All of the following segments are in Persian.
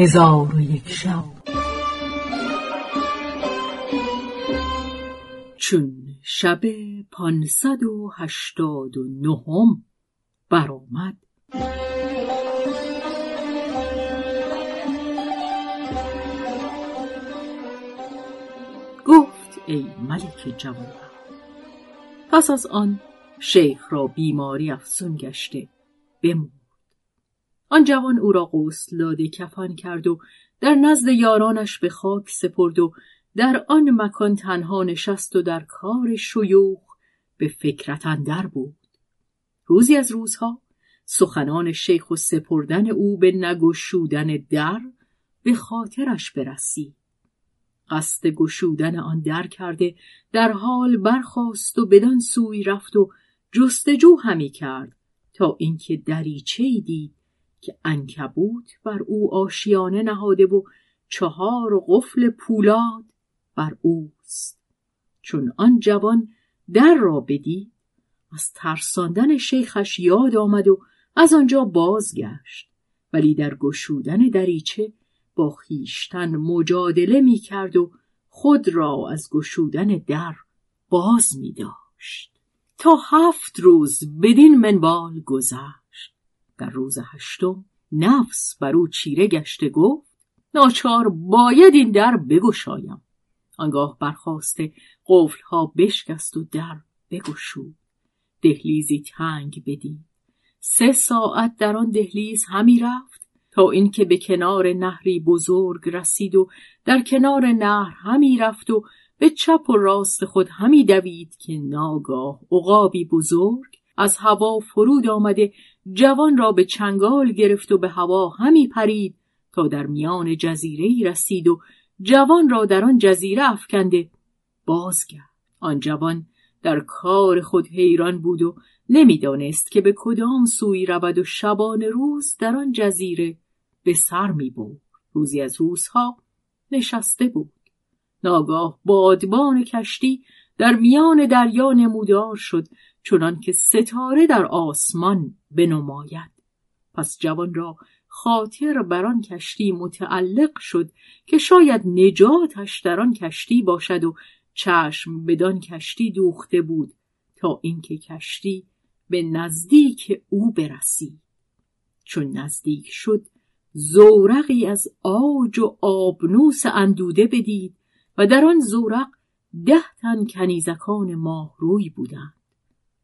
هزار و یک شب. چون شب پانصد و هشتاد و نهم برآمد. گفت ای ملک جوان پس از آن شیخ را بیماری افزون گشته بمرد آن جوان او را غسل داده کفن کرد و در نزد یارانش به خاک سپرد و در آن مکان تنها نشست و در کار شیوخ به فکرت اندر بود. روزی از روزها سخنان شیخ و سپردن او به نگشودن در به خاطرش برسید. قصد گشودن آن در کرده در حال برخاست و بدان سوی رفت و جستجو همی کرد تا اینکه دریچه دید که انکبوت بر او آشیانه نهاده و چهار قفل پولاد بر اوست. چون آن جوان در را بدید از ترساندن شیخش یاد آمد و از آنجا بازگشت. ولی در گشودن دریچه با خیشتن مجادله می کرد و خود را از گشودن در باز می داشت تا هفت روز بدین منوال گذشت. در روز هشتم نفس بر او چیره گشته گفت ناچار باید این در بگشایم. آنگاه برخواسته قفلها بشکست و در بگشود. دهلیزی تنگ بدید. سه ساعت در آن دهلیز همی رفت تا اینکه به کنار نهری بزرگ رسید و در کنار نهر همی رفت و به چپ و راست خود همی دوید که ناگاه عقابی بزرگ از هوا فرود آمده جوان را به چنگال گرفت و به هوا همی پرید تا در میان جزیره رسید و جوان را در آن جزیره افکنده بازگرد آن جوان در کار خود حیران بود و نمی‌دانست که به کدام سوی رود و شبان روز در آن جزیره به سر می بود. روزی از روزها نشسته بود ناگاه بادبان کشتی در میان دریا نمودار شد چنان که ستاره در آسمان بنماید. پس جوان را خاطر بر آن کشتی متعلق شد که شاید نجاتش در آن کشتی باشد و چشم بدان کشتی دوخته بود تا اینکه کشتی به نزدیک او برسید چون نزدیک شد زورقی از آج و آبنوس اندوده بدید و در آن زورق ده تن کنیزکان ماهروی بودند.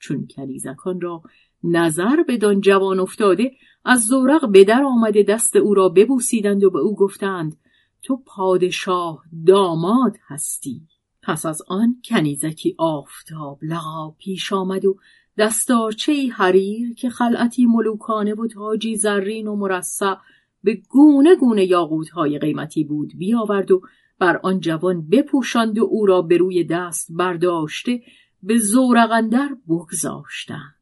چون کنیزکان را نظر بدان جوان افتاده از زورق به در آمده دست او را ببوسیدند و به او گفتند تو پادشاه داماد هستی. پس از آن کنیزکی آفتاب لغا پیش آمد و دستارچه حریر که خلعتی ملوکانه و تاجی زرین و مرصع به گونه گونه های قیمتی بود بیاورد و بر آن جوان بپوشاند و او را به روی دست برداشته به زورقندر بگذاشتند.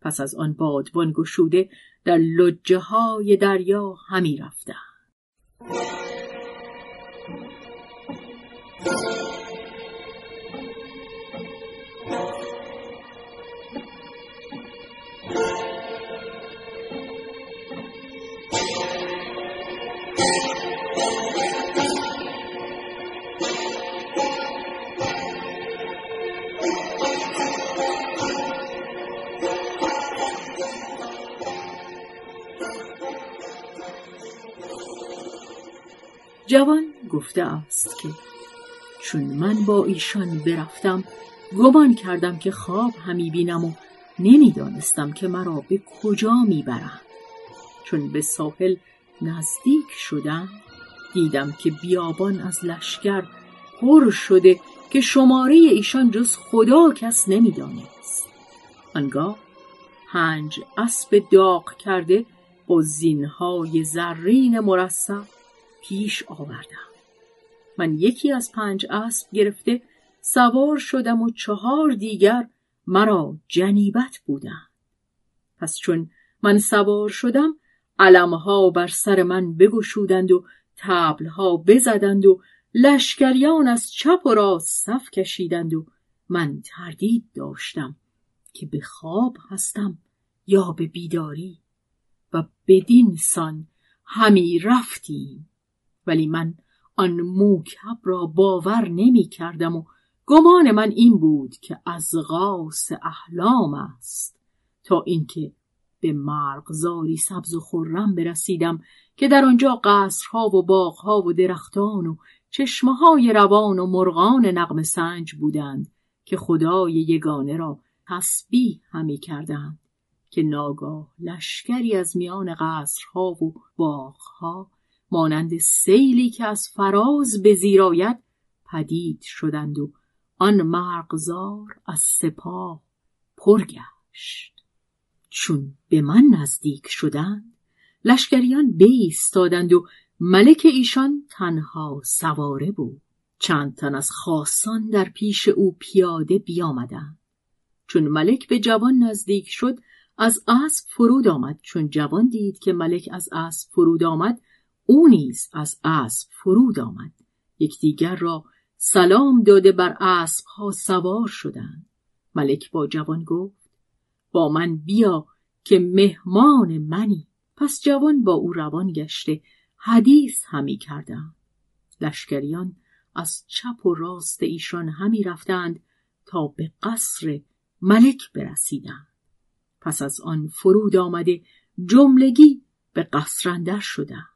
پس از آن بادبان گشوده در لجه های دریا همی رفتند. جوان گفته است که چون من با ایشان برفتم گمان کردم که خواب همی بینم و نمی‌دانستم که مرا به کجا می‌برند. چون به ساحل نزدیک شدم دیدم که بیابان از لشکر پر شده که شماره ایشان جز خدا کس نمی‌دانست. آنگاه پنج اسب داغ کرده با زینهای زرین مرصع پیش آوردم. من یکی از پنج اسب گرفته سوار شدم و چهار دیگر مرا جنیبت بودند. پس چون من سوار شدم علمها بر سر من بگشودند و تبلها بزدند و لشکریان از چپ و راست صف کشیدند و من تردید داشتم که به خواب هستم یا به بیداری و بدین سان همی رفتیم. ولی من آن موکب را باور نمی کردم و گمان من این بود که از غاس احلام است. تا اینکه به مرغزاری سبز و خرم برسیدم که در آنجا قصرها و باغها و درختان و چشمه های روان و مرغان نقم سنج بودند که خدای یگانه را تسبیح همی کردند که ناگاه لشکری از میان قصرها و باغها مانند سیلی که از فراز به زیرایت پدید شدند و آن مرغزار از سپاه پر گشت چون به من نزدیک شدند لشکریان بیستادند و ملک ایشان تنها سواره بود. چند تن از خاصان در پیش او پیاده بیامدند. چون ملک به جوان نزدیک شد از اسب فرود آمد. چون جوان دید که ملک از اسب فرود آمد او نیز از اسب فرود آمد. یکدیگر را سلام داده بر اسب ها سوار شدند. ملک با جوان گفت با من بیا که مهمان منی. پس جوان با او روان گشته حدیث همی کردند. لشکریان از چپ و راست ایشان همی رفتند تا به قصر ملک برسیدند. پس از آن فرود آمده جملگی به قصر شدند.